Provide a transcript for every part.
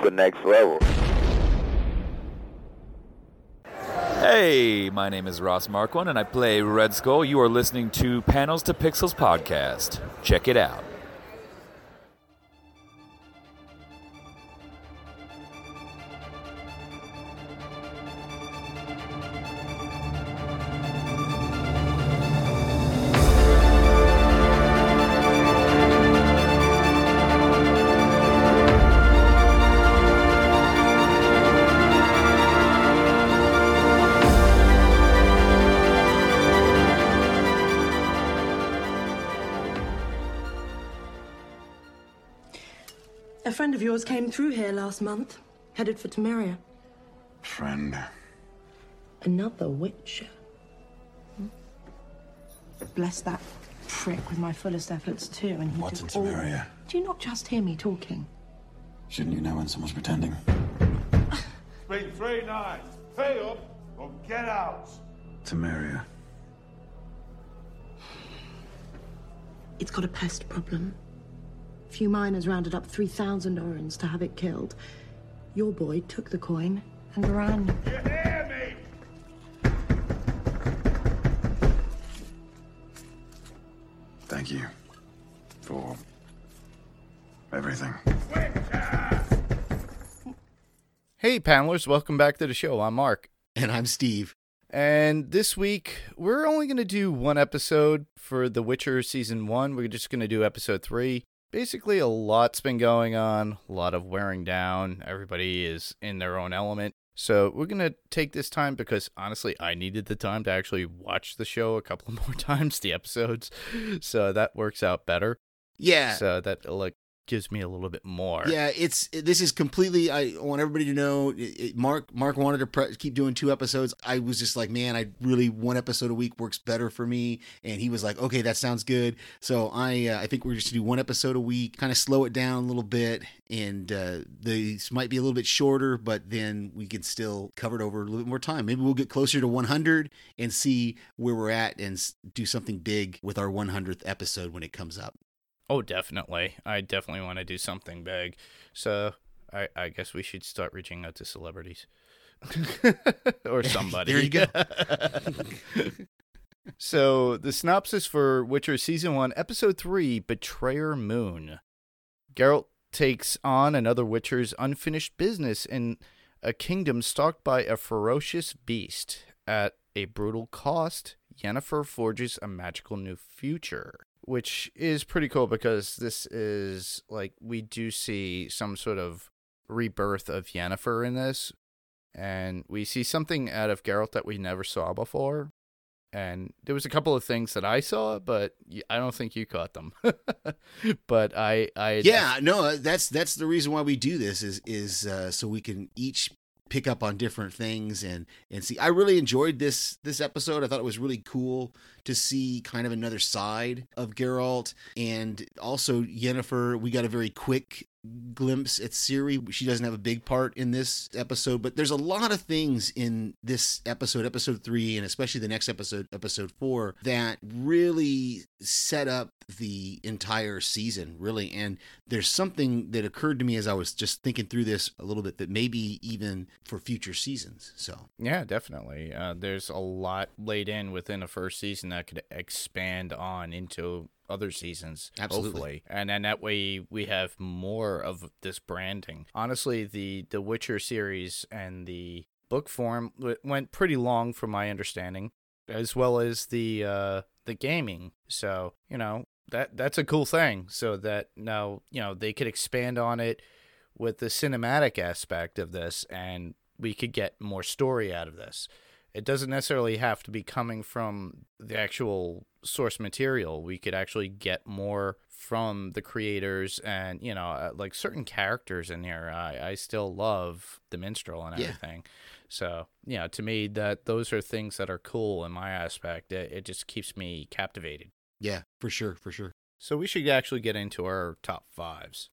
the next level. Hey, my name is Ross Marquand and I play Red Skull. You are listening to Panels to Pixels podcast. Check it out. Headed for Temeria. Friend. Another Witcher. Hmm? Bless that prick with my fullest efforts too, and he What's took in all- Do you not just hear me talking? Shouldn't you know when someone's pretending? It's three nights. Pay up or get out. Temeria. It's got a pest problem. A few miners rounded up 3,000 orens to have it killed. Your boy took the coin and ran. You hear me? Thank you. For everything. Hey, panelers, welcome back to the show. I'm Mark. And I'm Steve. And this week, we're only going to do one episode for The Witcher Season 1. We're just going to do episode 3. Basically, a lot's been going on, a lot of wearing down. Everybody is in their own element. So, we're going to take this time because honestly, I needed the time to actually watch the show a couple more times, the episodes. So, that works out better. Yeah. So, that like gives me a little bit more. Yeah, it's this is completely. I want everybody to know. It, Mark Mark wanted to pre- keep doing two episodes. I was just like, man, I really one episode a week works better for me. And he was like, okay, that sounds good. So I uh, I think we're just to do one episode a week, kind of slow it down a little bit, and uh, these might be a little bit shorter, but then we can still cover it over a little bit more time. Maybe we'll get closer to 100 and see where we're at and do something big with our 100th episode when it comes up. Oh, definitely. I definitely want to do something big. So I, I guess we should start reaching out to celebrities or somebody. There you go. so the synopsis for Witcher season one, episode three, Betrayer Moon. Geralt takes on another Witcher's unfinished business in a kingdom stalked by a ferocious beast. At a brutal cost, Yennefer forges a magical new future, which is pretty cool because this is like we do see some sort of rebirth of Yennefer in this, and we see something out of Geralt that we never saw before. And there was a couple of things that I saw, but I don't think you caught them. but I, I yeah no that's that's the reason why we do this is is uh, so we can each pick up on different things and and see i really enjoyed this this episode i thought it was really cool to see kind of another side of Geralt. And also Yennefer we got a very quick glimpse at Ciri she doesn't have a big part in this episode but there's a lot of things in this episode episode 3 and especially the next episode episode 4 that really set up the entire season really. And there's something that occurred to me as I was just thinking through this a little bit that maybe even for future seasons so. Yeah, definitely. Uh, there's a lot laid in within a first season that could expand on into other seasons. Absolutely. Hopefully. And then that way we have more of this branding. Honestly, the the Witcher series and the book form went pretty long, from my understanding, as well as the uh, the gaming. So you know that that's a cool thing. So that now you know they could expand on it with the cinematic aspect of this and we could get more story out of this. It doesn't necessarily have to be coming from the actual source material. We could actually get more from the creators and, you know, uh, like certain characters in here. I, I still love the minstrel and Yeah. everything. So, you know, to me, that those are things that are cool in my aspect. It, it just keeps me captivated. yeah for sure for sure So we should actually get into our top fives.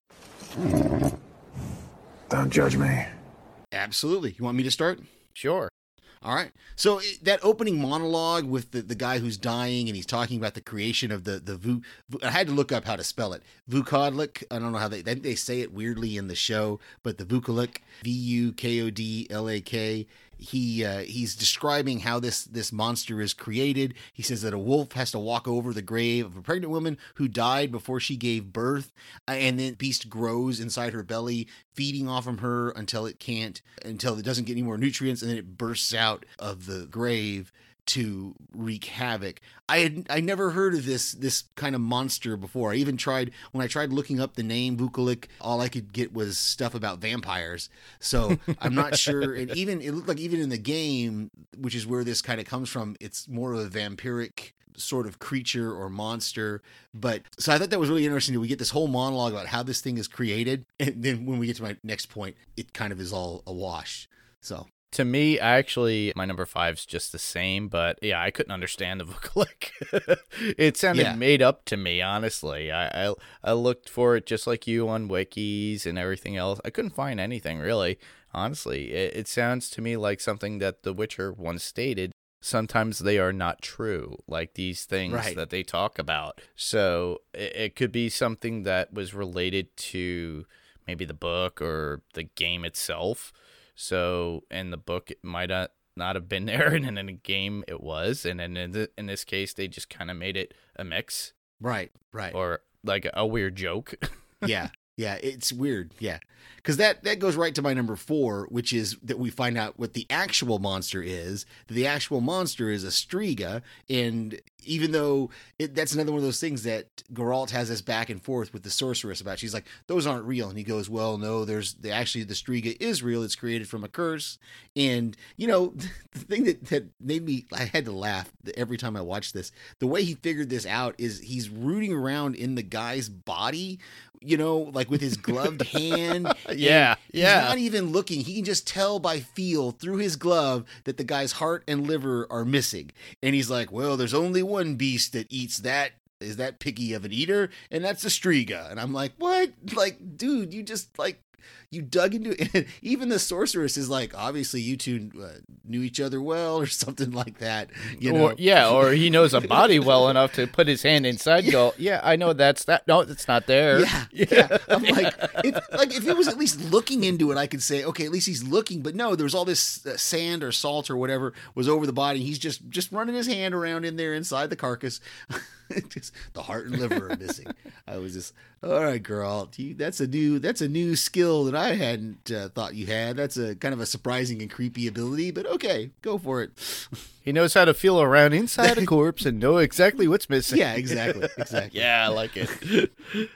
Don't judge me. absolutely you want me to start Sure. All right. So it- that opening monologue with the, the guy who's dying and he's talking about the creation of the the Vu, I had to look up how to spell it. Vukodlak. I don't know how they they, they say it weirdly in the show, but the Vukodlak, V U K O D L A K. He uh, he's describing how this this monster is created. He says that a wolf has to walk over the grave of a pregnant woman who died before she gave birth, uh, and then beast grows inside her belly, feeding off from her until it can't, until it doesn't get any more nutrients, and then it bursts out of the grave to wreak havoc. I had I never heard of this this kind of monster before. I even tried when I tried looking up the name Vukolik, all I could get was stuff about vampires. So I'm not sure. And even it looked like even in the game, which is where this kind of comes from, it's more of a vampiric sort of creature or monster. But so I thought that was really interesting. We get this whole monologue about how this thing is created, and then when we get to my next point, it kind of is all a wash. So To me, actually, my number five's just the same, but yeah, I couldn't understand the vocalic. it sounded Yeah. made up to me, honestly. I, I I looked for it just like you on wikis and everything else. I couldn't find anything really. Honestly, it, it sounds to me like something that The Witcher once stated. Sometimes they are not true, like these things Right. that they talk about. So it, it could be something that was related to maybe the book or the game itself. So in the book, it might not not have been there, and in the game, it was. And then in, th- in this case, they just kind of made it a mix right, right. or like a weird joke. yeah yeah it's weird yeah because that that goes right to my number four which is that we find out what the actual monster is the actual monster is a striga and even though it, that's another one of those things that Geralt has this back and forth with the sorceress about she's like those aren't real and he goes well no there's the, actually the striga is real it's created from a curse and you know the thing that, that made me i had to laugh every time i watched this the way he figured this out is he's rooting around in the guy's body you know, like with his gloved hand. and Yeah, he's yeah. not even looking. He can just tell by feel through his glove that the guy's heart and liver are missing. And he's like, well, there's only one beast that eats that. Is that picky of an eater? And that's a striga. And I'm like, what? Like, dude, you just like you dug into it. Even the sorceress is like, obviously, you two uh, knew each other well, or something like that. You know, or yeah, or he knows a body well enough to put his hand inside. and Go, yeah, I know that's that. No, it's not there. Yeah, yeah. I'm like, if, like if he was at least looking into it, I could say, okay, at least he's looking. But no, there's all this uh, sand or salt or whatever was over the body. He's just just running his hand around in there inside the carcass. just the heart and liver are missing. I was just, all right, girl, you, that's a new that's a new skill that I hadn't uh, thought you had. That's a kind of a surprising and creepy ability, but okay, go for it. He knows how to feel around inside a corpse and know exactly what's missing. Yeah, exactly, exactly. yeah, I like it.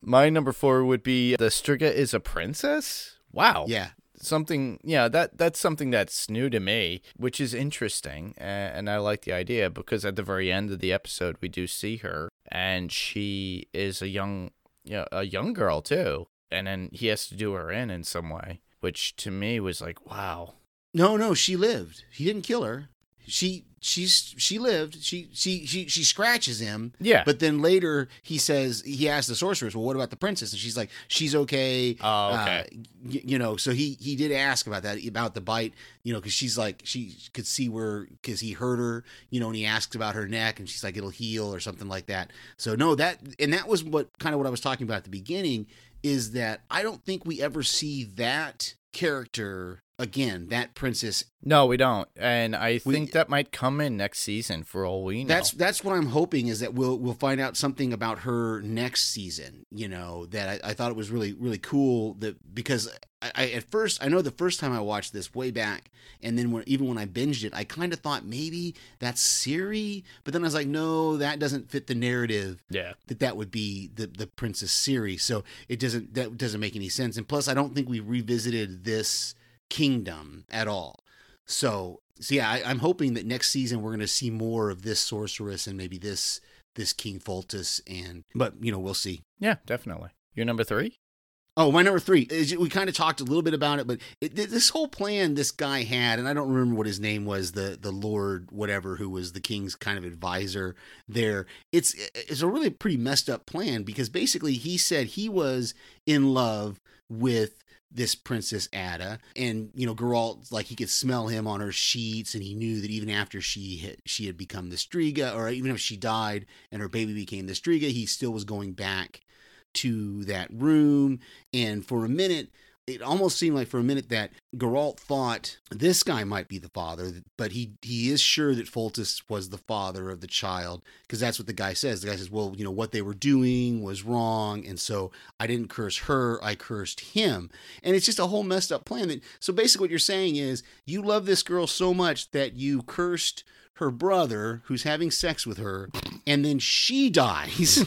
My number four would be the Striga is a princess. Wow. Yeah, something yeah that that's something that's new to me which is interesting and i like the idea because at the very end of the episode we do see her and she is a young yeah a young girl too and then he has to do her in in some way which to me was like wow No, no, she lived. He didn't kill her. She she's she lived. She she she she scratches him. Yeah. But then later he says he asks the sorceress, "Well, what about the princess?" And she's like, "She's okay." Oh, okay. Uh, y- you know, so he he did ask about that about the bite. You know, because she's like she could see where because he hurt her. You know, and he asks about her neck, and she's like, "It'll heal" or something like that. So no, that and that was what kind of what I was talking about at the beginning is that I don't think we ever see that character again. That princess no we don't and i We- think that might come in next season for all we know That's that's what I'm hoping is that we'll we'll find out something about her next season. You know that I, I thought it was really really cool that because I, I at first I know the first time I watched this way back and then when even when I binged it I kind of thought maybe that's Ciri but then I was like no that doesn't fit the narrative yeah that that would be the the Princess Ciri so it doesn't that doesn't make any sense and plus I don't think we revisited this kingdom at all so, so yeah, I, I'm hoping that next season we're going to see more of this sorceress and maybe this this King Foltest. And but you know we'll see. yeah definitely you're number three Oh, my number three is we kind of talked a little bit about it, but it, this whole plan this guy had, and I don't remember what his name was, the the Lord whatever, who was the king's kind of advisor there. It's it's a really pretty messed up plan because basically he said he was in love with this Princess Adda, and you know, Geralt like he could smell him on her sheets, and he knew that even after she had, she had become the Striga, or even if she died and her baby became the Striga, he still was going back to that room. And for a minute, it almost seemed like for a minute that Geralt thought this guy might be the father, but he he is sure that Foltest was the father of the child because that's what the guy says. The guy says, "Well, you know what they were doing was wrong, and so I didn't curse her, I cursed him." And it's just a whole messed up plan. That so basically what you're saying is you love this girl so much that you cursed her brother who's having sex with her and then she dies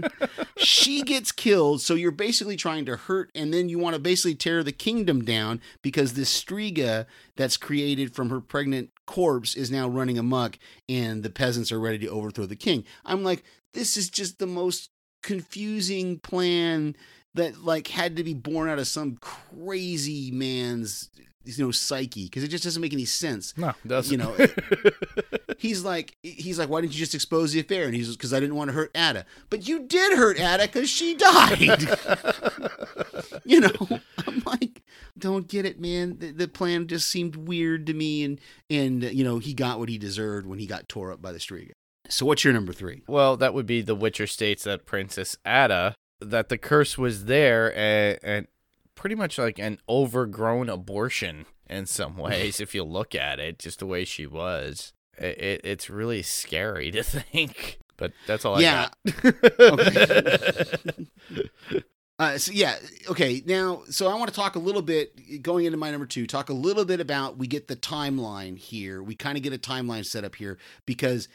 she gets killed so you're basically trying to hurt and then you want to basically tear the kingdom down because this striga that's created from her pregnant corpse is now running amok and the peasants are ready to overthrow the king. I'm like this is just the most confusing plan that like had to be born out of some crazy man's you know psyche because it just doesn't make any sense. No, that's you know he's like he's like why didn't you just expose the affair? And he's because i didn't want to hurt Adda. But you did hurt Adda because she died. You know? I'm like don't get it man. The, the plan just seemed weird to me. And and uh, you know he got what he deserved when he got tore up by the striga so what's your number three? Well, that would be The Witcher states that Princess Adda that the curse was there and, and pretty much like an overgrown abortion in some ways if you look at it just the way she was. It, it, it's really scary to think. But that's all Yeah. I got. Uh, so yeah, okay. Now, so I want to talk a little bit going into my number two. Talk a little bit about we get the timeline here. We kind of get a timeline set up here because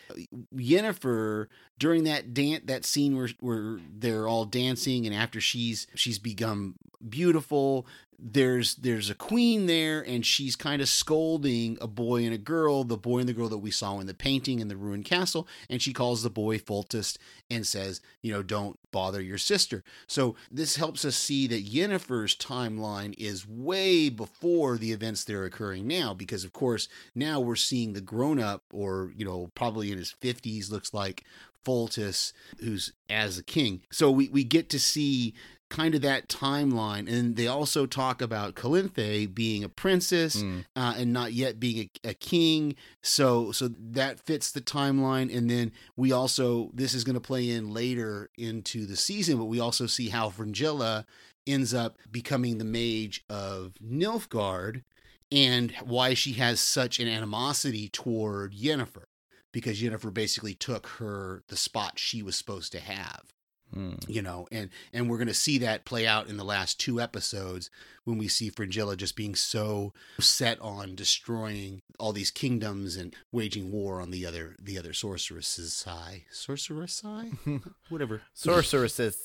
Yennefer during that dance, that scene where where they're all dancing, and after she's she's become beautiful, there's there's a queen there, and she's kind of scolding a boy and a girl, the boy and the girl that we saw in the painting in the ruined castle, and she calls the boy Foltest and says, you know, don't bother your sister. So this helps us see that Yennefer's timeline is way before the events that are occurring now, because of course now we're seeing the grown up, or you know, probably in his fifties, looks like Foltest, who's as a king. So we we get to see kind of that timeline. And they also talk about Calanthe being a princess Mm. uh, and not yet being a, a king. So so that fits the timeline. And then we also this is going to play in later into the season but we also see how Fringilla ends up becoming the mage of Nilfgaard and why she has such an animosity toward Yennefer because Yennefer basically took her the spot she was supposed to have Hmm. you know and and we're going to see that play out in the last two episodes when we see Fringilla just being so set on destroying all these kingdoms and waging war on the other the other sorceresses high sorceress high whatever Sorceresses.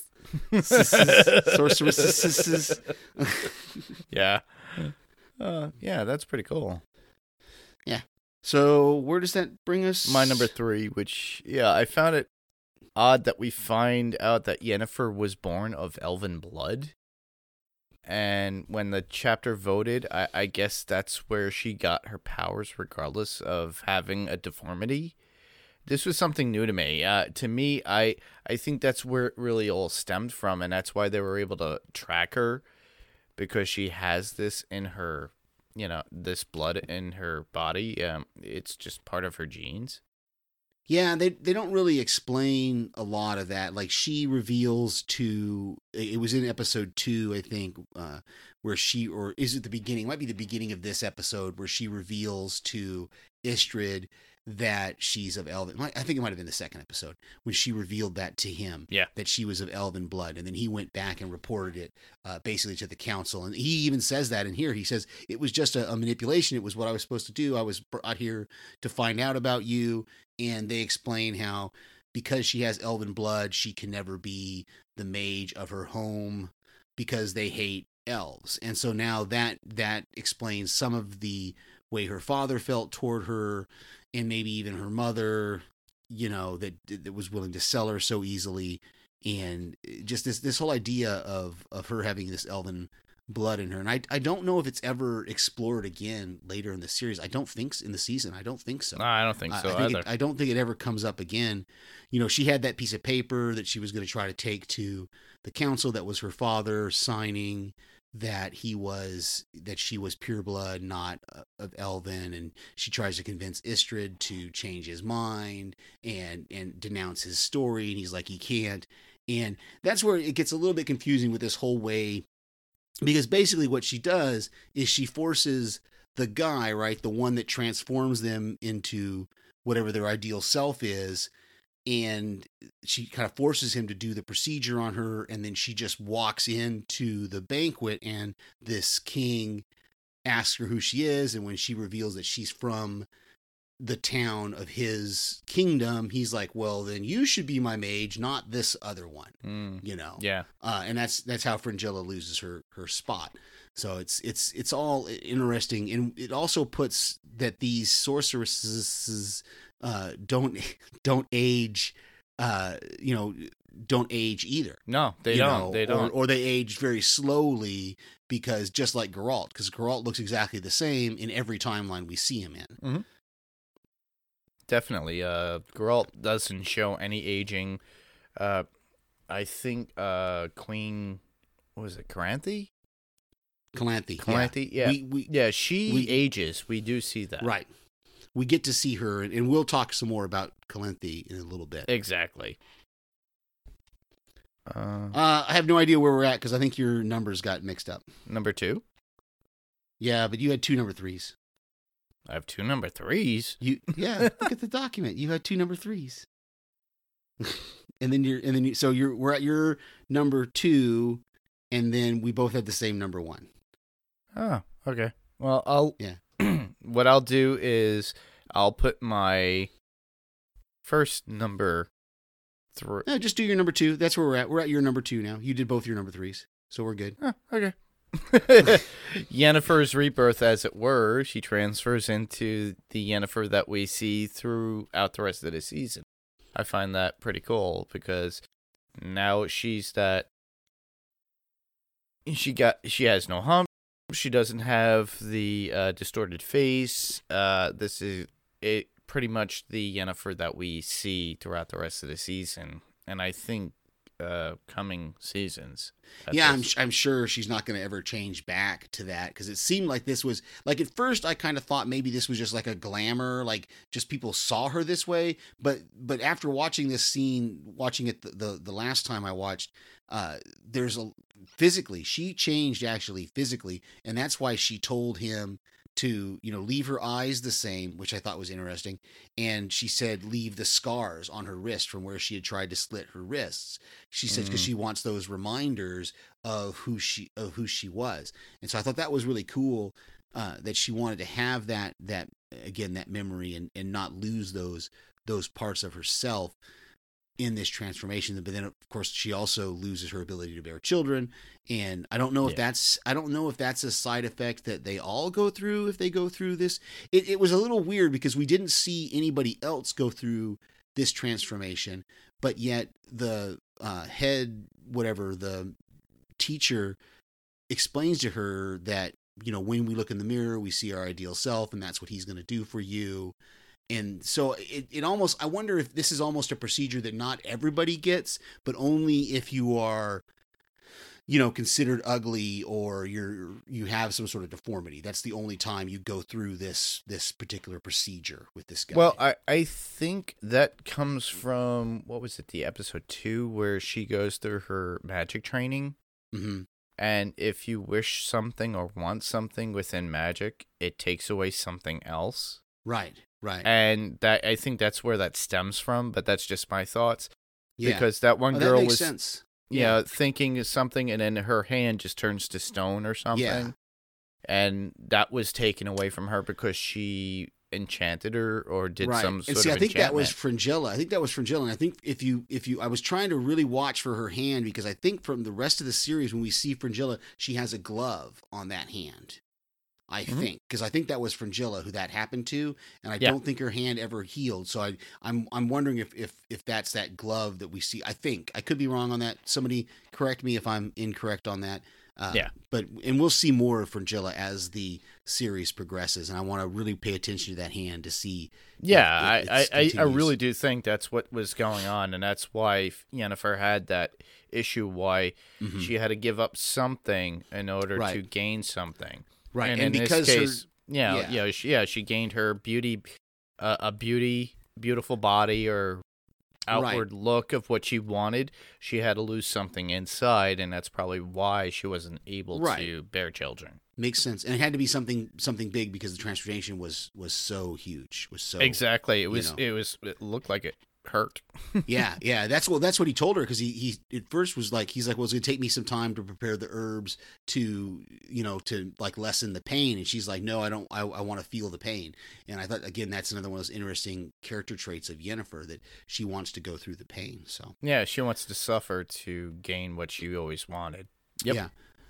sorceresses yeah. Uh, yeah, that's pretty cool. Yeah. So where does that bring us My number three, which yeah, I found it odd that we find out that Yennefer was born of elven blood. And when the chapter voted, I, I guess that's where she got her powers, regardless of having a deformity. This was something new to me. Uh, to me, I I think that's where it really all stemmed from, and that's why they were able to track her because she has this in her, you know, this blood in her body. Um, it's just part of her genes. Yeah, they they don't really explain a lot of that. Like she reveals to it was in episode two, I think, uh, where she or is it the beginning? It might be the beginning of this episode where she reveals to Istredd that she's of elven. I think it might have been the second episode when she revealed that to him. Yeah. that she was of elven blood, and then he went back and reported it uh, basically to the council. And he even says that in here. He says it was just a, a manipulation. It was what I was supposed to do. I was brought here to find out about you and they explain how because she has elven blood, she can never be the mage of her home because they hate elves. And so now that that explains some of the way her father felt toward her and maybe even her mother, you know, that that was willing to sell her so easily and eh, just this this whole idea of of her having this elven blood in her and I I don't know if it's ever explored again later in the series. I don't think in the season. I don't think so. No, I don't think I- so I, think either. it, I don't think it ever comes up again. You know, she had that piece of paper that she was going to try to take to the council that was her father signing that he was that she was pure blood, not uh, of Elven, and she tries to convince Istredd to change his mind and and denounce his story, and he's like he can't, and that's where it gets a little bit confusing with this whole way, because basically what she does is she forces the guy, right, the one that transforms them into whatever their ideal self is, and she kind of forces him to do the procedure on her and then she just walks into the banquet and this king asks her who she is and when she reveals that she's from the town of his kingdom he's like well then you should be my mage not this other one Mm, you know yeah. uh, and that's that's how Fringilla loses her her spot. So it's it's it's all interesting, and it also puts that these sorceresses uh, don't don't age, uh, you know, don't age either. No, they don't. know, they or- don't. or, they age very slowly because just like Geralt, because Geralt looks exactly the same in every timeline we see him in. Definitely. Uh, Geralt doesn't show any aging. Uh, I think uh, Queen, what was it, Caranthe? Calanthe, Calanthe, yeah. We, we, Yeah, she We- ages. We do see that. right. We get to see her, and, and we'll talk some more about Calanthe in a little bit. Exactly. Uh, Uh, I have no idea where we're at because I think your numbers got mixed up. number two. Yeah, but you had two number threes. I have two number threes. You yeah, look at the document. You had two number threes. and then you're and then you so you're we're at your number two, and then we both had the same number one. Oh, okay. Well, I'll. Yeah. what I'll do is I'll put my first number three. No, just do your number two. That's where we're at. We're at your number two now. You did both your number threes, so we're good. Oh, okay. Yennefer's rebirth, as it were, she transfers into the Yennefer that we see throughout the rest of the season. I find that pretty cool because now she's that she got she has no hump. She doesn't have the uh, distorted face. Uh, this is it. Pretty much the Yennefer that we see throughout the rest of the season, and I think uh, coming seasons. yeah, I'm, I'm sure she's not going to ever change back to that because it seemed like this was like at first I kind of thought maybe this was just like a glamour, like just people saw her this way. But but after watching this scene, watching it the the, the last time I watched, uh, there's a physically she changed actually physically, and that's why she told him to you know leave her eyes the same which i thought was interesting and she said leave the scars on her wrist from where she had tried to slit her wrists. She said because Mm. she wants those reminders of who she of who she was. And so i thought that was really cool uh, that she wanted to have that that again that memory and and not lose those those parts of herself in this transformation but then of course she also loses her ability to bear children. And i don't know if Yeah. that's i don't know if that's a side effect that they all go through if they go through this. It, it was a little weird because we didn't see anybody else go through this transformation but yet the uh, head whatever the teacher explains to her that you know when we look in the mirror we see our ideal self and that's what he's going to do for you and so it, it almost i wonder if this is almost a procedure that not everybody gets but only if you are you know considered ugly or you're you have some sort of deformity that's the only time you go through this this particular procedure with this guy Well, I, I think that comes from what was it, the episode two where she goes through her magic training. hmm And if you wish something or want something within magic, it takes away something else. right right And that I think that's where that stems from, but that's just my thoughts. yeah Because that one Oh, girl that was sense yeah, thinking of something and then her hand just turns to stone or something. Yeah. And that was taken away from her because she enchanted her or did right. some sort and see, of I think that was. Fringilla. I think that was Fringilla. And I think if you if you I was trying to really watch for her hand because I think from the rest of the series when we see Fringilla, she has a glove on that hand. I Mhm. think because I think that was Fringilla who that happened to, and I Yeah. don't think her hand ever healed. So I I'm I'm wondering if if if that's that glove that we see. I think I could be wrong on that. Somebody correct me if I'm incorrect on that. Uh, Yeah. but and we'll see more of Fringilla as the series progresses, and I want to really pay attention to that hand to see. Yeah, it- I, I, I, really do think that's what was going on, and that's why Yennefer had that issue. Why she had to give up something in order to Mm-hmm. Gain something. Right, and, and in because this her- case, yeah, yeah. yeah, she, yeah, she gained her beauty, uh, a beauty, beautiful body or outward look of what she wanted. She had to lose something inside, and that's probably why she wasn't able Right. to bear children. makes sense, and it had to be something something big because the transformation was was so huge, was so exactly. It was. know. It was. It looked like it hurt. yeah, yeah. That's what that's what he told her because he he at first was like he's like, well, it's gonna take me some time to prepare the herbs to you know to like lessen the pain, and she's like, no, I don't. I, I want to feel the pain, and I thought again that's another one of those interesting character traits of Yennefer that she wants to go through the pain. So Yeah, she wants to suffer to gain what she always wanted. Yep. yeah.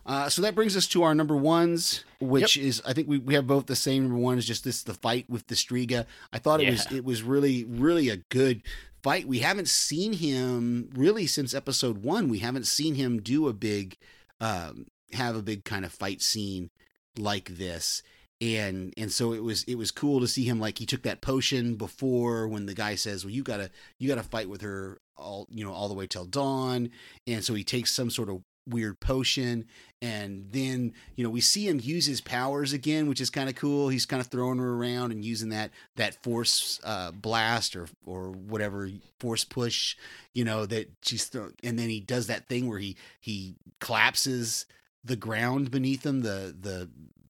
Uh, so that brings us to our number ones, which is I think we, we have both the same number one is just this the fight with the Striga. I thought it was it was really really a good fight. We haven't seen him really since episode one. We haven't seen him do a big um, have a big kind of fight scene like this. And and so it was it was cool to see him like he took that potion before when the guy says, Well you gotta you gotta fight with her all you know, all the way till dawn. And so he takes some sort of weird potion. And then you know we see him use his powers again which is kind of cool. He's kind of throwing her around and using that that force uh blast or or whatever force push you know that she's throw- and then he does that thing where he he collapses the ground beneath him the the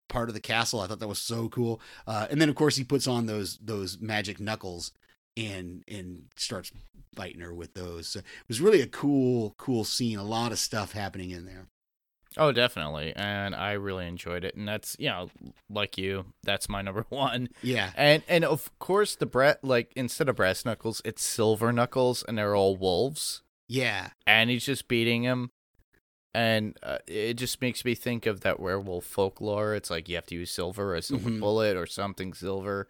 part of the castle. I thought that was so cool. Uh and then of course he puts on those those magic knuckles and and starts fighting her with those so it was really a cool cool scene a lot of stuff happening in there Oh, definitely. And I really enjoyed it. And that's, you know, like you, that's my number one. yeah And and of course the bra like instead of brass knuckles, it's silver knuckles and they're all wolves. yeah And he's just beating him. And uh, it just makes me think of that werewolf folklore. It's like you have to use silver, a silver Mhm. bullet, or something silver.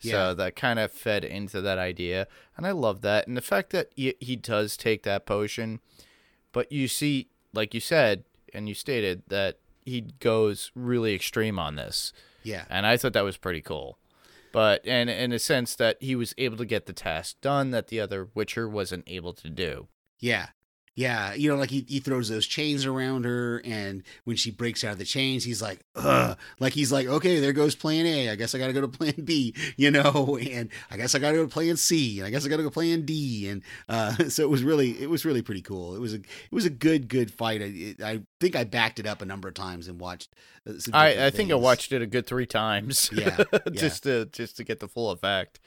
So Yeah. that kind of fed into that idea, and I love that. And the fact that he, he does take that potion, but you see, like you said, and you stated that he goes really extreme on this, yeah and I thought that was pretty cool. But and in a sense that he was able to get the task done that the other Witcher wasn't able to do. Yeah. Yeah. You know, like he, he throws those chains around her, and when she breaks out of the chains, he's like, ugh. Like he's like, okay, there goes plan A. I guess I got to go to plan B, you know, and I guess I got to go to plan C, and I guess I got to go to plan D. And uh, so it was really, it was really pretty cool. It was a, it was a good, good fight. I, I think I backed it up a number of times and watched. uh, I, I think I watched it a good three times. Yeah, yeah. just to just to get the full effect.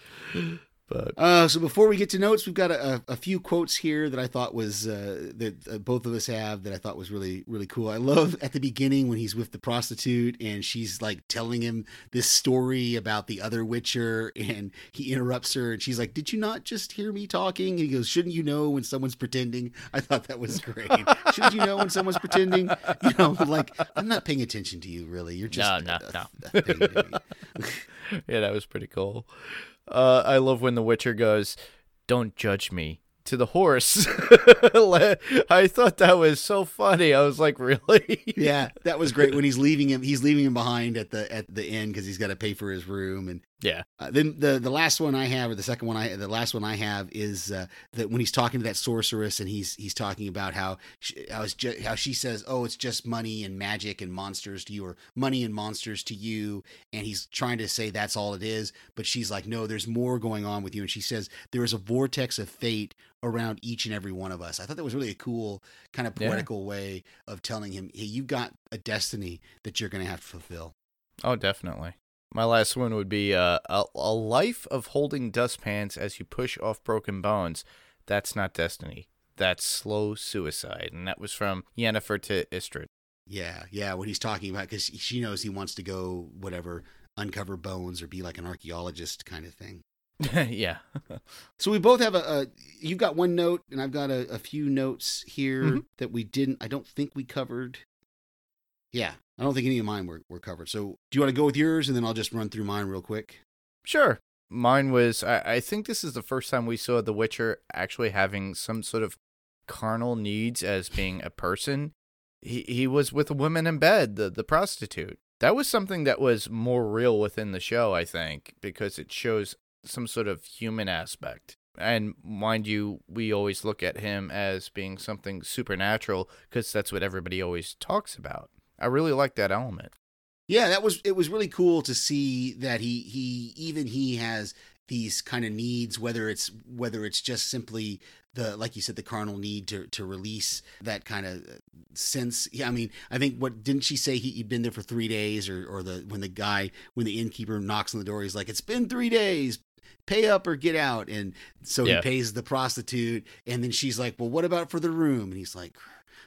But Uh, so before we get to notes, we've got a, a, few quotes here that I thought was uh, that uh, both of us have that I thought was really really cool. I love at the beginning when he's with the prostitute and she's like telling him this story about the other Witcher, and he interrupts her and she's like, "Did you not just hear me talking?" And he goes, "Shouldn't you know when someone's pretending?" I thought that was great. Shouldn't you know when someone's pretending? You know, like I'm not paying attention to you. Really, you're just No, no, a- no. a thing to me. yeah, that was pretty cool. Uh, I love when the Witcher goes, "Don't judge me." To the horse. I thought that was so funny. I was like, really? yeah, that was great when he's leaving him. He's leaving him behind at the at the end because he's got to pay for his room. And Yeah. uh, then the the last one I have, or the second one I, the last one I have is uh, that when he's talking to that sorceress and he's he's talking about how she, how, ju- how she says, oh, it's just money and magic and monsters to you, or money and monsters to you, and he's trying to say that's all it is, but she's like, no, there's more going on with you, and she says there is a vortex of fate around each and every one of us. I thought that was really a cool kind of Yeah. poetical way of telling him, hey, you've got a destiny that you're going to have to fulfill. Oh, definitely. My last one would be uh, a, a life of holding dustpans as you push off broken bones. That's not destiny. That's slow suicide. And that was from Yennefer to Istredd. Yeah, yeah, what he's talking about because she knows he wants to go whatever uncover bones or be like an archaeologist kind of thing. yeah. So we both have a, a you've got one note and I've got a, a few notes here Mhm. that we didn't I don't think we covered. Yeah, I don't think any of mine were, were covered. So do you want to go with yours and then I'll just run through mine real quick? Sure. Mine was I, I think this is the first time we saw The Witcher actually having some sort of carnal needs as being a person. He he was with a woman in bed, the the prostitute. That was something that was more real within the show, I think, because it shows some sort of human aspect. And mind you, we always look at him as being something supernatural because that's what everybody always talks about. I really like that element. Yeah, that was it was really cool to see that he he even he has these kind of needs whether it's whether it's just simply the like you said the carnal need to to release that kind of uh, sense yeah i mean i think what didn't she say he, he'd been there for three days or or the when the guy when the innkeeper knocks on the door he's like it's been three days pay up or get out and so Yeah. he pays the prostitute and then she's like well what about for the room and he's like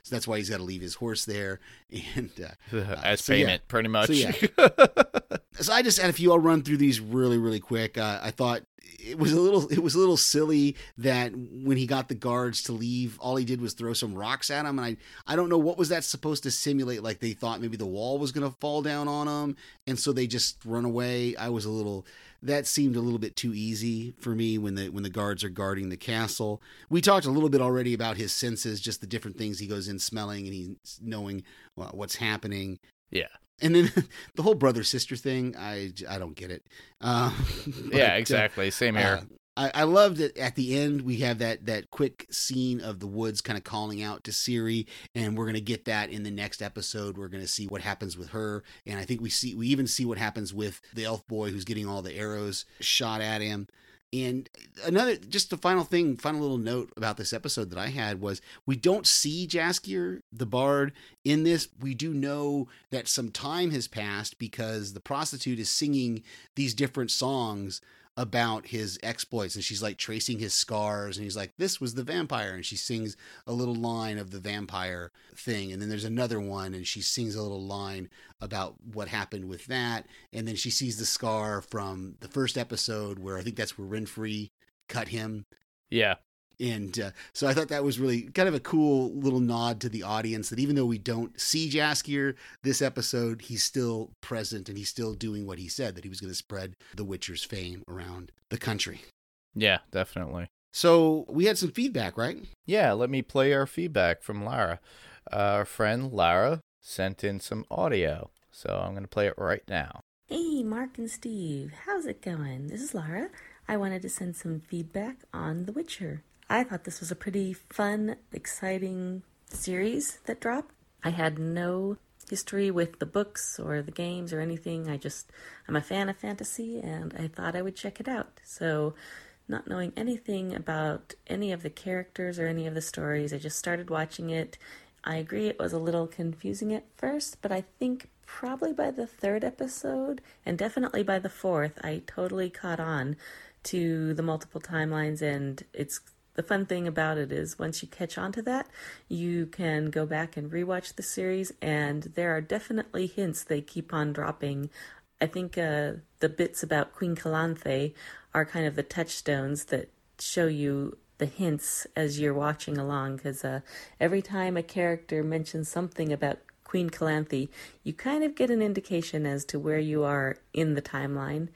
so that's why he's got to leave his horse there and uh, as so yeah. payment, pretty much. So, yeah. so I just had a few. I'll run through these really, really quick. Uh, I thought it was a little, it was a little silly that when he got the guards to leave, all he did was throw some rocks at him, and I, I don't know what was that supposed to simulate. Like they thought maybe the wall was going to fall down on them, and so they just run away. I was a little. That seemed a little bit too easy for me when the when the guards are guarding the castle. We talked a little bit already about his senses, just the different things he goes in smelling and he's knowing what's happening. yeah. And then the whole brother sister thing, I, I don't get it. Uh, but, Yeah, uh, exactly. Same here. uh, I, I loved it at the end. We have that that quick scene of the woods kind of calling out to Ciri, and we're gonna get that in the next episode. We're gonna see what happens with her, and I think we see we even see what happens with the elf boy who's getting all the arrows shot at him. And another, just the final thing, final little note about this episode that I had was we don't see Jaskier, the bard, in this. We do know that some time has passed because the prostitute is singing these different songs about his exploits and she's like tracing his scars and he's like this was the vampire and she sings a little line of the vampire thing and then there's another one and she sings a little line about what happened with that and then she sees the scar from the first episode where i think that's where Renfri cut him Yeah. And uh, so I thought that was really kind of a cool little nod to the audience that even though we don't see Jaskier this episode, he's still present and he's still doing what he said that he was going to spread The Witcher's fame around the country. Yeah, definitely. So we had some feedback, right? Yeah, let me play our feedback from Lara. Our friend Lara sent in some audio, so I'm going to play it right now. Hey, Mark and Steve, how's it going? This is Lara. I wanted to send some feedback on The Witcher. I thought this was a pretty fun, exciting series that dropped. I had no history with the books or the games or anything. I just, I'm a fan of fantasy and I thought I would check it out. So, not knowing anything about any of the characters or any of the stories, I just started watching it. I agree it was a little confusing at first, but I think probably by the third episode and definitely by the fourth, I totally caught on to the multiple timelines and it's the fun thing about it is once you catch on to that, you can go back and rewatch the series and there are definitely hints they keep on dropping. I think uh, the bits about Queen Calanthe are kind of the touchstones that show you the hints as you're watching along because uh, every time a character mentions something about Queen Calanthe, you kind of get an indication as to where you are in the timeline.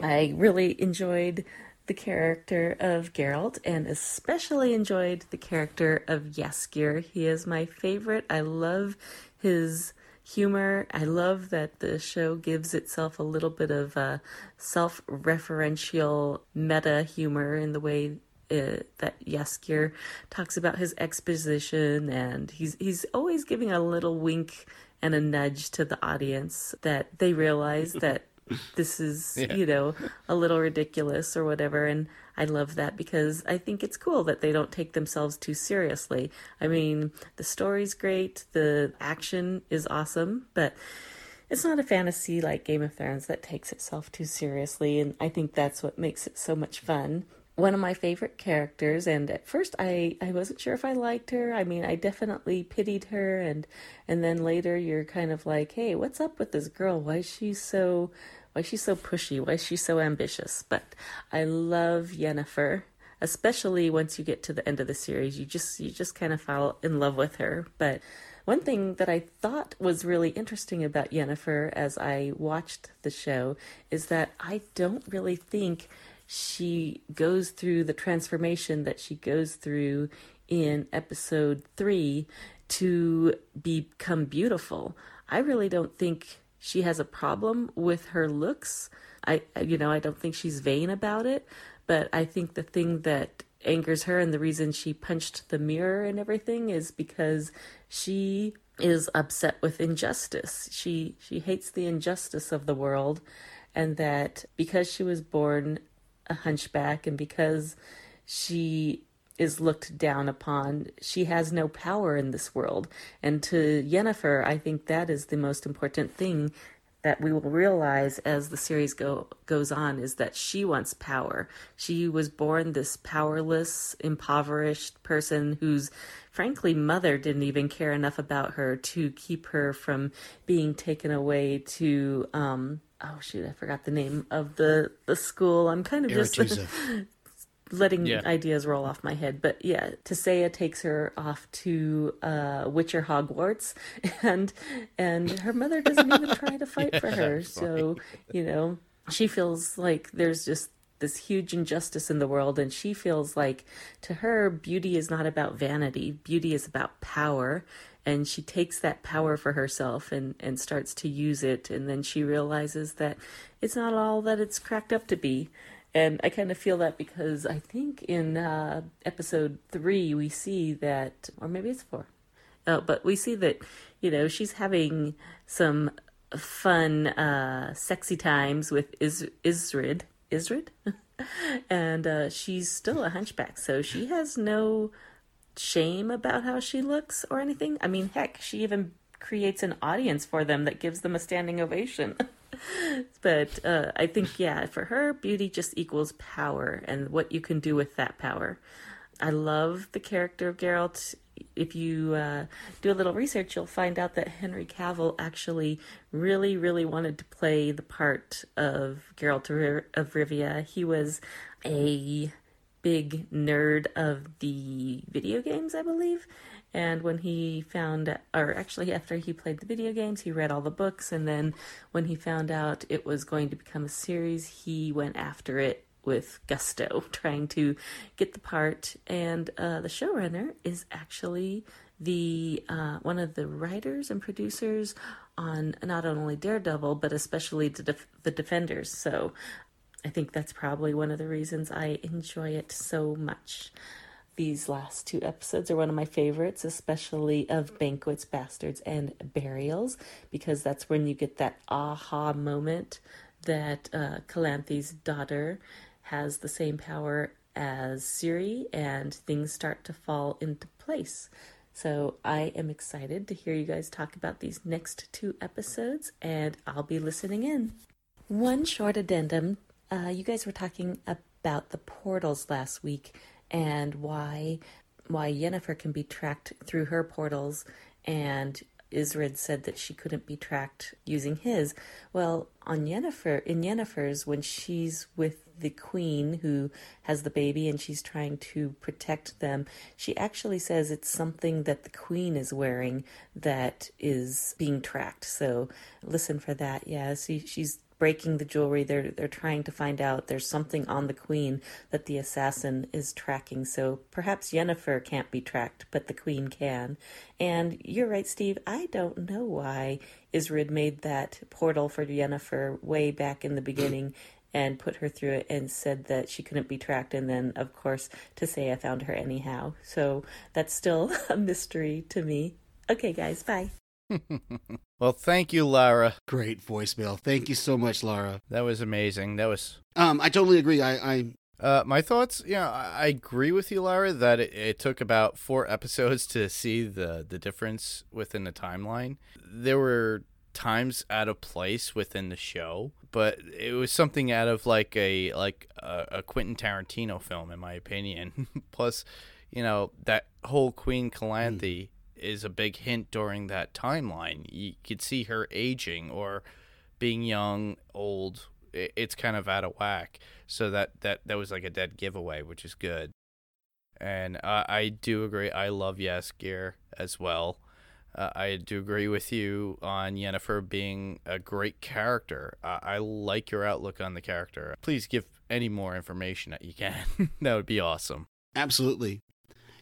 I really enjoyed the character of Geralt and especially enjoyed the character of Jaskier. He is my favorite. I love his humor. I love that the show gives itself a little bit of uh, self referential meta humor in the way uh, that Jaskier talks about his exposition, and he's he's always giving a little wink and a nudge to the audience that they realize that this is Yeah. you know a little ridiculous or whatever, and I love that because I think it's cool that they don't take themselves too seriously. I mean, the story's great, the action is awesome, but it's not a fantasy like Game of Thrones that takes itself too seriously, and I think that's what makes it so much fun. One of my favorite characters, and at first I, I wasn't sure if I liked her. I mean, I definitely pitied her, and and then later you're kind of like, hey, what's up with this girl? Why is she so why is she so pushy? Why is she so ambitious? But I love Yennefer, especially once you get to the end of the series. You just you just kind of fall in love with her. But one thing that I thought was really interesting about Yennefer as I watched the show is that I don't really think she goes through the transformation that she goes through in episode three to become beautiful. I really don't think she has a problem with her looks. I, you know, I don't think she's vain about it, but I think the thing that angers her and the reason she punched the mirror and everything is because she is upset with injustice. She she hates the injustice of the world and that because she was born a hunchback and because she is looked down upon, she has no power in this world. And to Yennefer, I think that is the most important thing that we will realize as the series go goes on is that she wants power. She was born this powerless, impoverished person whose frankly mother didn't even care enough about her to keep her from being taken away to um oh shoot, I forgot the name of the the school. I'm kind of just letting yeah. ideas roll off my head. But yeah, Tissaia takes her off to uh, Witcher Hogwarts, and and her mother doesn't even try to fight yeah, for her. So you know, she feels like there's just this huge injustice in the world, and she feels like to her, beauty is not about vanity. Beauty is about power. And she takes that power for herself and, and starts to use it. And then she realizes that it's not all that it's cracked up to be and I kind of feel that because I think in uh, episode three we see that, or maybe it's four, oh, but we see that you know she's having some fun, uh, sexy times with Is- Istredd, Istredd, and uh, she's still a hunchback, so she has no shame about how she looks or anything. I mean, heck, she even creates an audience for them that gives them a standing ovation. but uh, I think, yeah, for her, beauty just equals power and what you can do with that power. I love the character of Geralt. If you uh, do a little research, you'll find out that Henry Cavill actually really, really wanted to play the part of Geralt of Rivia. He was a big nerd of the video games, I believe. And when he found, or actually after he played the video games, he read all the books. And then when he found out it was going to become a series, he went after it with gusto, trying to get the part. And uh, the showrunner is actually the uh, one of the writers and producers on not only Daredevil but especially the, Def- the Defenders. So I think that's probably one of the reasons I enjoy it so much. These last two episodes are one of my favorites, especially of Banquets, Bastards, and Burials, because that's when you get that aha moment that uh, Calanthe's daughter has the same power as Ciri, and things start to fall into place. So I am excited to hear you guys talk about these next two episodes, and I'll be listening in. One short addendum uh, you guys were talking about the portals last week and why why Yennefer can be tracked through her portals and Istredd said that she couldn't be tracked using his. Well, on Yennefer, in Yennefer's, when she's with the queen who has the baby and she's trying to protect them, she actually says it's something that the queen is wearing that is being tracked. So listen for that. Yeah, she's breaking the jewelry. They're they're trying to find out there's something on the queen that the assassin is tracking. So perhaps Yennefer can't be tracked, but the queen can. And you're right, Steve. I don't know why Istredd made that portal for Yennefer way back in the beginning and put her through it and said that she couldn't be tracked and then of course to say I found her anyhow. So that's still a mystery to me. Okay guys, bye. well, thank you, Lara. Great voicemail. Thank you so much, Lara. That was amazing. That was. Um, I totally agree. I, I uh, my thoughts, yeah, I agree with you, Lara, that it, it, took about four episodes to see the the difference within the timeline. There were times out of place within the show, but it was something out of like a like a, a Quentin Tarantino film, in my opinion. Plus, you know that whole Queen Calanthe. Mm is a big hint during that timeline. You could see her aging or being young, old. It's kind of out of whack. So that that that was like a dead giveaway, which is good. And uh, I do agree. I love Jaskier as well. Uh, I do agree with you on Yennefer being a great character. Uh, I like your outlook on the character. Please give any more information that you can. that would be awesome. Absolutely.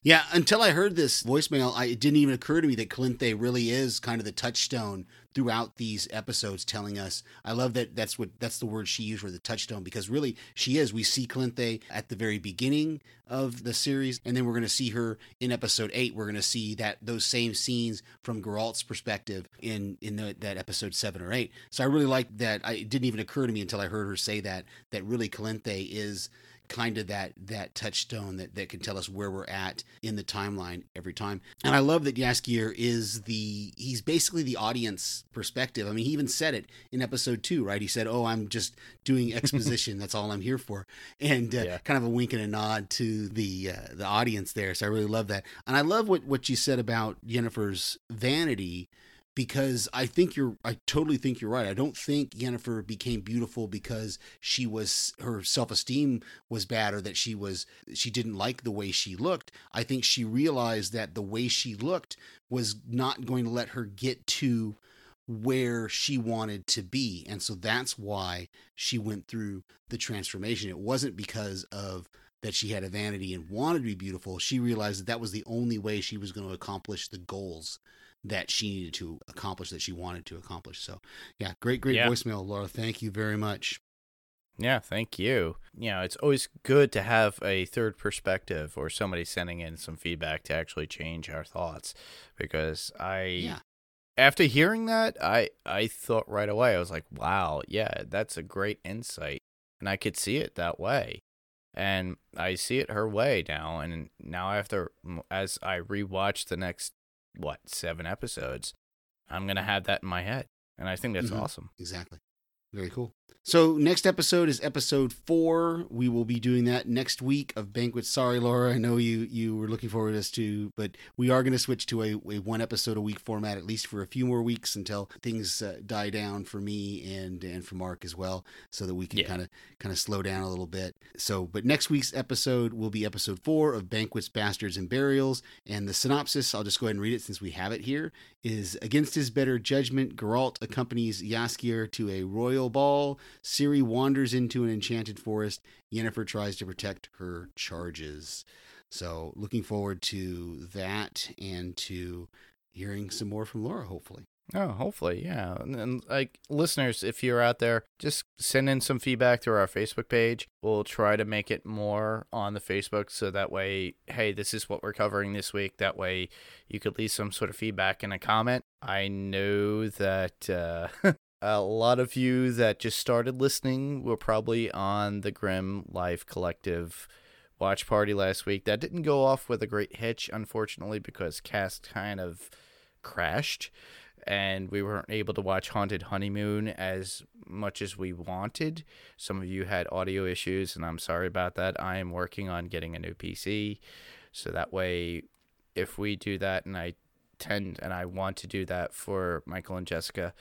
Yeah, until I heard this voicemail, I, it didn't even occur to me that Calanthe really is kind of the touchstone throughout these episodes, telling us. I love that. That's what that's the word she used for the touchstone because really she is. We see Calanthe at the very beginning of the series, and then we're going to see her in episode eight. We're going to see that those same scenes from Geralt's perspective in in the, that episode seven or eight. So I really like that. I, it didn't even occur to me until I heard her say that that really Calanthe is kind of that that touchstone that, that can tell us where we're at in the timeline every time. And I love that Jaskier is the he's basically the audience perspective. I mean, he even said it in episode two, right? He said, "Oh, I'm just doing exposition. That's all I'm here for," and uh, Yeah. kind of a wink and a nod to the uh, the audience there. So I really love that, and I love what what you said about Yennefer's vanity because I think you're I totally think you're right. I don't think Yennefer became beautiful because she was her self-esteem was bad or that she was she didn't like the way she looked. I think she realized that the way she looked was not going to let her get to where she wanted to be. And so that's why she went through the transformation. It wasn't because of that she had a vanity and wanted to be beautiful. She realized that that was the only way she was going to accomplish the goals that she needed to accomplish that she wanted to accomplish. So, yeah, great, great Yeah. voicemail, Laura. Thank you very much. Yeah, thank you. You know, it's always good to have a third perspective or somebody sending in some feedback to actually change our thoughts because I Yeah. after hearing that, I I thought right away I was like, "Wow, yeah, that's a great insight." And I could see it that way. And I see it her way now and now after as I rewatch the next what, 7 episodes, I'm to have that in my head. And I think that's Mhm. awesome. Exactly. Very cool. So next episode is episode four. We will be doing that next week of Banquet. Sorry, Laura, I know you you were looking forward to this too, but we are going to switch to a, a one episode a week format at least for a few more weeks until things uh, die down for me and and for Mark as well, so that we can kind of kind of slow down a little bit. So, but next week's episode will be episode four of Banquets, Bastards, and Burials, and the synopsis. I'll just go ahead and read it since we have it here is against his better judgment, Geralt accompanies Jaskier to a royal ball. Ciri wanders into an enchanted forest. Yennefer tries to protect her charges. So, looking forward to that and to hearing some more from Laura, hopefully. Oh, hopefully, yeah. And, and like listeners, if you're out there, just send in some feedback through our Facebook page. We'll try to make it more on the Facebook so that way, hey, this is what we're covering this week. That way, you could leave some sort of feedback in a comment. I know that uh, a lot of you that just started listening were probably on the Grim Life Collective watch party last week. That didn't go off with a great hitch, unfortunately, because cast kind of crashed and we weren't able to watch Haunted Honeymoon as much as we wanted. Some of you had audio issues, and I'm sorry about that. I am working on getting a new PC, so that way, if we do that, and I tend and I want to do that for Michael and Jessica,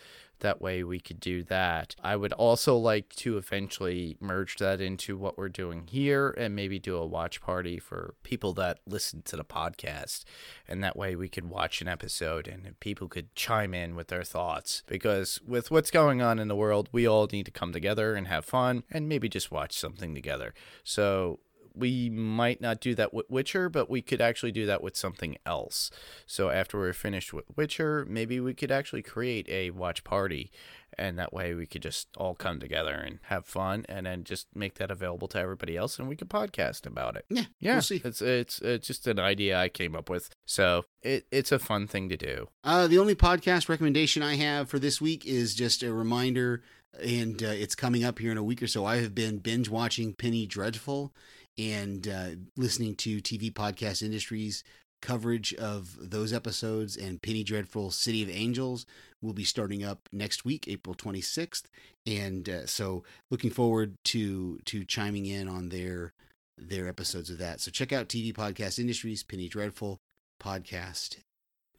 that way we could do that. I would also like to eventually merge that into what we're doing here and maybe do a watch party for people that listen to the podcast. And that way we could watch an episode and people could chime in with their thoughts. Because with what's going on in the world, we all need to come together and have fun and maybe just watch something together. So we might not do that with Witcher, but we could actually do that with something else. So after we're finished with Witcher, maybe we could actually create a watch party, and that way we could just all come together and have fun, and then just make that available to everybody else, and we could podcast about it. Yeah, Yeah, we'll see. it's it's it's just an idea I came up with, so it it's a fun thing to do. Uh, the only podcast recommendation I have for this week is just a reminder, and uh, it's coming up here in a week or so. I have been binge watching Penny Dreadful and uh, listening to TV Podcast Industries coverage of those episodes and Penny Dreadful City of Angels will be starting up next week April 26th and uh, so looking forward to to chiming in on their their episodes of that. So check out TV Podcast Industries Penny Dreadful podcast.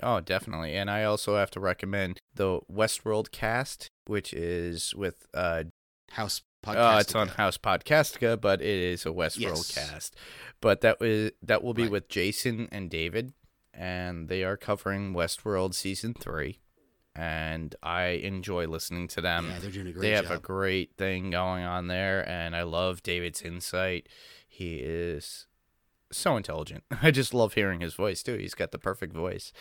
Oh, definitely. And I also have to recommend the Westworld cast, which is with uh House Uh, oh, podcast. it's on House Podcastica, but it is a Westworld Yes. cast. But that was that will be Right. with Jason and David, and they are covering Westworld season three. And I enjoy listening to them. yeah, they're doing a great they have a great thing going on there, and I love David's insight. He is so intelligent. I just love hearing his voice too. He's got the perfect voice.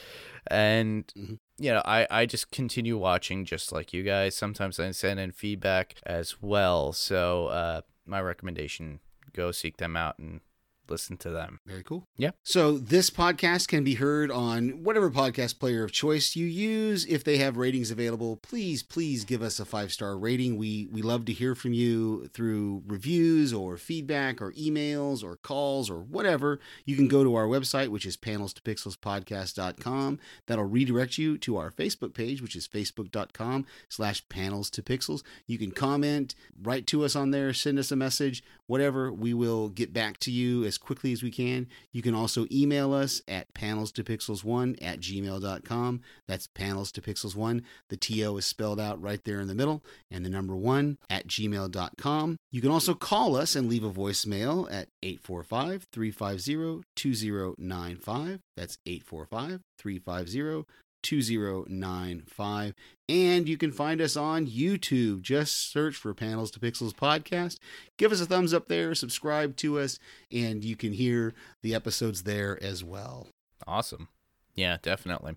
And Mhm. you know, I I just continue watching just like you guys. Sometimes I send in feedback as well. So, uh my recommendation go seek them out and listen to them. Very cool. Yeah. So this podcast can be heard on whatever podcast player of choice you use. If they have ratings available, please, please give us a five star rating. We we love to hear from you through reviews or feedback or emails or calls or whatever. You can go to our website, which is panels to pixels podcast.com. That'll redirect you to our Facebook page, which is facebook.com slash panels to pixels. You can comment, write to us on there, send us a message, whatever. We will get back to you as quickly as we can. You can also email us at panels to pixels1 at gmail.com. That's panels to pixels1. The TO is spelled out right there in the middle, and the number one at gmail.com. You can also call us and leave a voicemail at 845 350 2095. That's 845 350 2095. And you can find us on YouTube. Just search for Panels to Pixels Podcast. Give us a thumbs up there, subscribe to us, and you can hear the episodes there as well. Awesome. Yeah, definitely.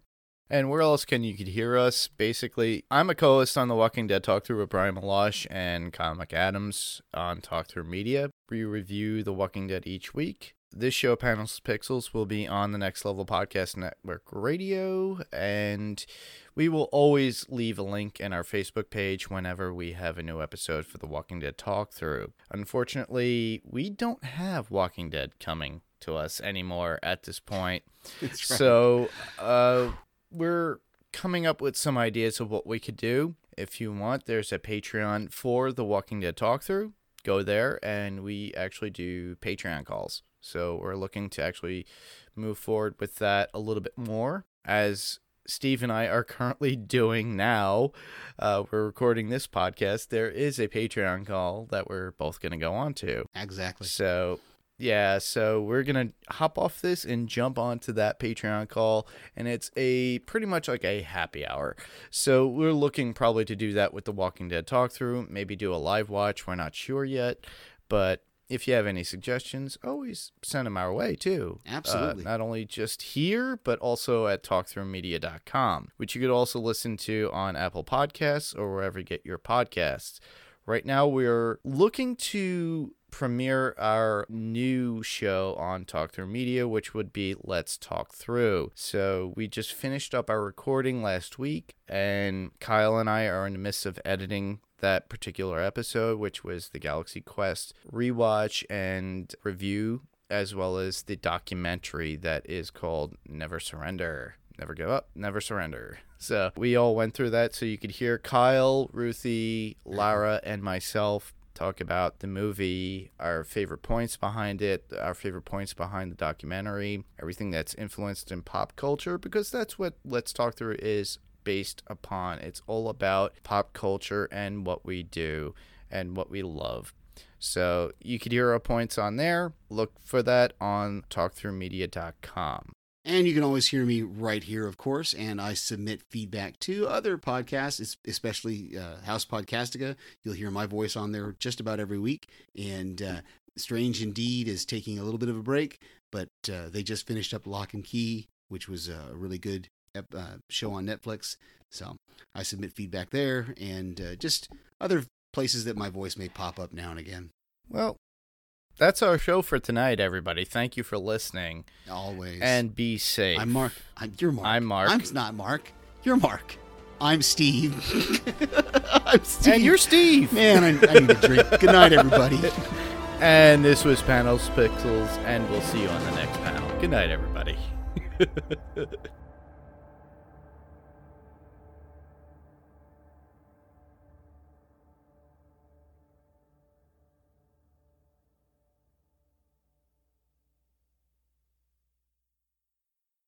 And where else can you could hear us? Basically, I'm a co-host on the Walking Dead Talk Through with Brian Malosh and Kyle McAdams on Talk Through Media. We review The Walking Dead each week. This show, Panels Pixels, will be on the Next Level Podcast Network Radio, and we will always leave a link in our Facebook page whenever we have a new episode for the Walking Dead Talk Through. Unfortunately, we don't have Walking Dead coming to us anymore at this point. So, uh, we're coming up with some ideas of what we could do. If you want, there's a Patreon for the Walking Dead talk through. Go there, and we actually do Patreon calls. So we're looking to actually move forward with that a little bit more, as Steve and I are currently doing now. Uh, we're recording this podcast. There is a Patreon call that we're both going to go on to. Exactly. So yeah, so we're gonna hop off this and jump onto that Patreon call, and it's a pretty much like a happy hour. So we're looking probably to do that with the Walking Dead talk through, maybe do a live watch. We're not sure yet, but if you have any suggestions, always send them our way too. Uh, Absolutely. not only just here, but also at talkthroughmedia.com, which you could also listen to on Apple Podcasts or wherever you get your podcasts. Right now, we're looking to premiere our new show on Talk Through Media, which would be Let's Talk Through. So, we just finished up our recording last week, and Kyle and I are in the midst of editing that particular episode, which was the Galaxy Quest rewatch and review, as well as the documentary that is called Never Surrender. Never give up, never surrender. So we all went through that so you could hear Kyle, Ruthie, Lara, and myself talk about the movie, our favorite points behind it, our favorite points behind the documentary, everything that's influenced in pop culture, because that's what Let's Talk Through is based upon. It's all about pop culture and what we do and what we love. So you could hear our points on there. Look for that on talkthroughmedia.com. And you can always hear me right here, of course. And I submit feedback to other podcasts, especially uh, House Podcastica. You'll hear my voice on there just about every week. And uh, Strange Indeed is taking a little bit of a break, but uh, they just finished up Locke and Key, which was a really good uh, show on Netflix. So I submit feedback there and uh, just other places that my voice may pop up now and again. Well, that's our show for tonight, everybody. Thank you for listening Always. and be safe. I'm Mark. I'm, you're Mark. I'm Mark. I'm not Mark. You're Mark. I'm Steve. I'm Steve. And you're Steve. Man, I, I need a drink. Good night, everybody. And this was Panels Pixels, and we'll see you on the next panel. Good night, everybody.